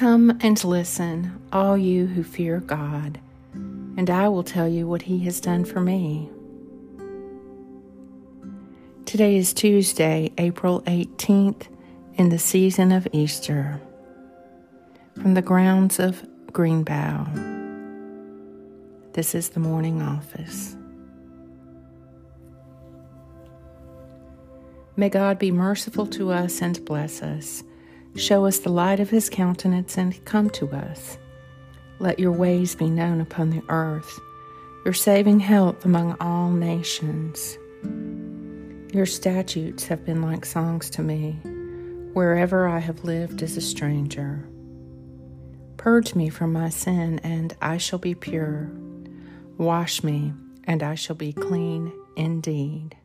Come and listen, all you who fear God, and I will tell you what He has done for me. Today is Tuesday, April 18th, in the season of Easter. From the grounds of Greenbough, this is the morning office. May God be merciful to us and bless us. Show us the light of his countenance and come to us. Let your ways be known upon the earth, your saving health among all nations. Your statutes have been like songs to me, wherever I have lived as a stranger. Purge me from my sin, and I shall be pure. Wash me, and I shall be clean indeed.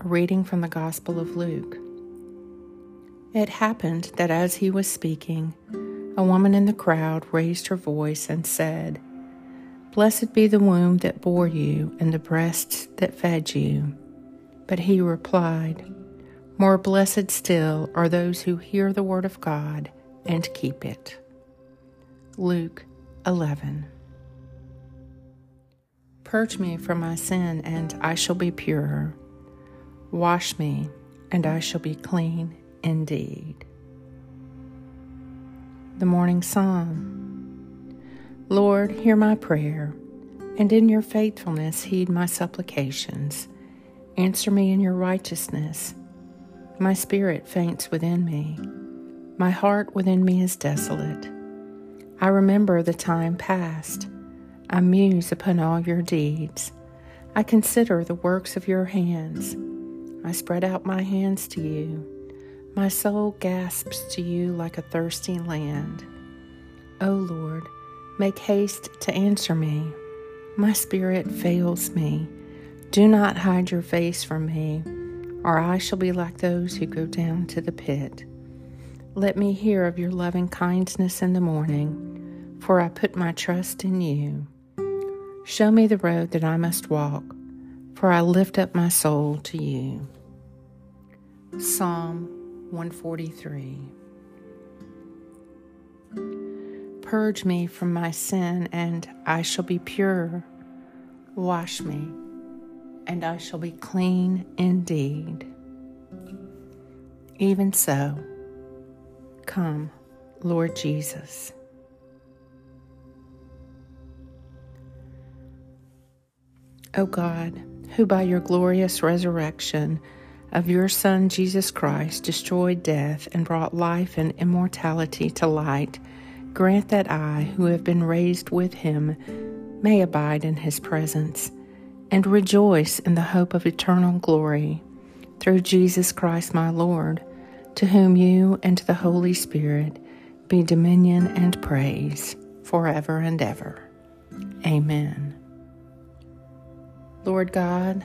A reading from the Gospel of Luke. It happened that as he was speaking, a woman in the crowd raised her voice and said, Blessed be the womb that bore you and the breasts that fed you. But he replied, More blessed still are those who hear the word of God and keep it. Luke 11. Purge me from my sin, and I shall be pure. Wash me, and I shall be clean indeed. The Morning Psalm Lord, hear my prayer, and in your faithfulness heed my supplications. Answer me in your righteousness. My spirit faints within me. My heart within me is desolate. I remember the time past. I muse upon all your deeds. I consider the works of your hands. I spread out my hands to you. My soul gasps to you like a thirsty land. O Lord, make haste to answer me. My spirit fails me. Do not hide your face from me, or I shall be like those who go down to the pit. Let me hear of your loving kindness in the morning, for I put my trust in you. Show me the road that I must walk for I lift up my soul to you. Psalm 143 Purge me from my sin, and I shall be pure. Wash me, and I shall be clean indeed. Even so, come, Lord Jesus. O God, who by your glorious resurrection of your Son Jesus Christ destroyed death and brought life and immortality to light, grant that I, who have been raised with him, may abide in his presence and rejoice in the hope of eternal glory through Jesus Christ my Lord, to whom you and the Holy Spirit be dominion and praise forever and ever. Amen. Lord God,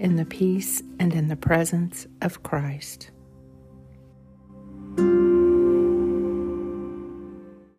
in the peace and in the presence of Christ.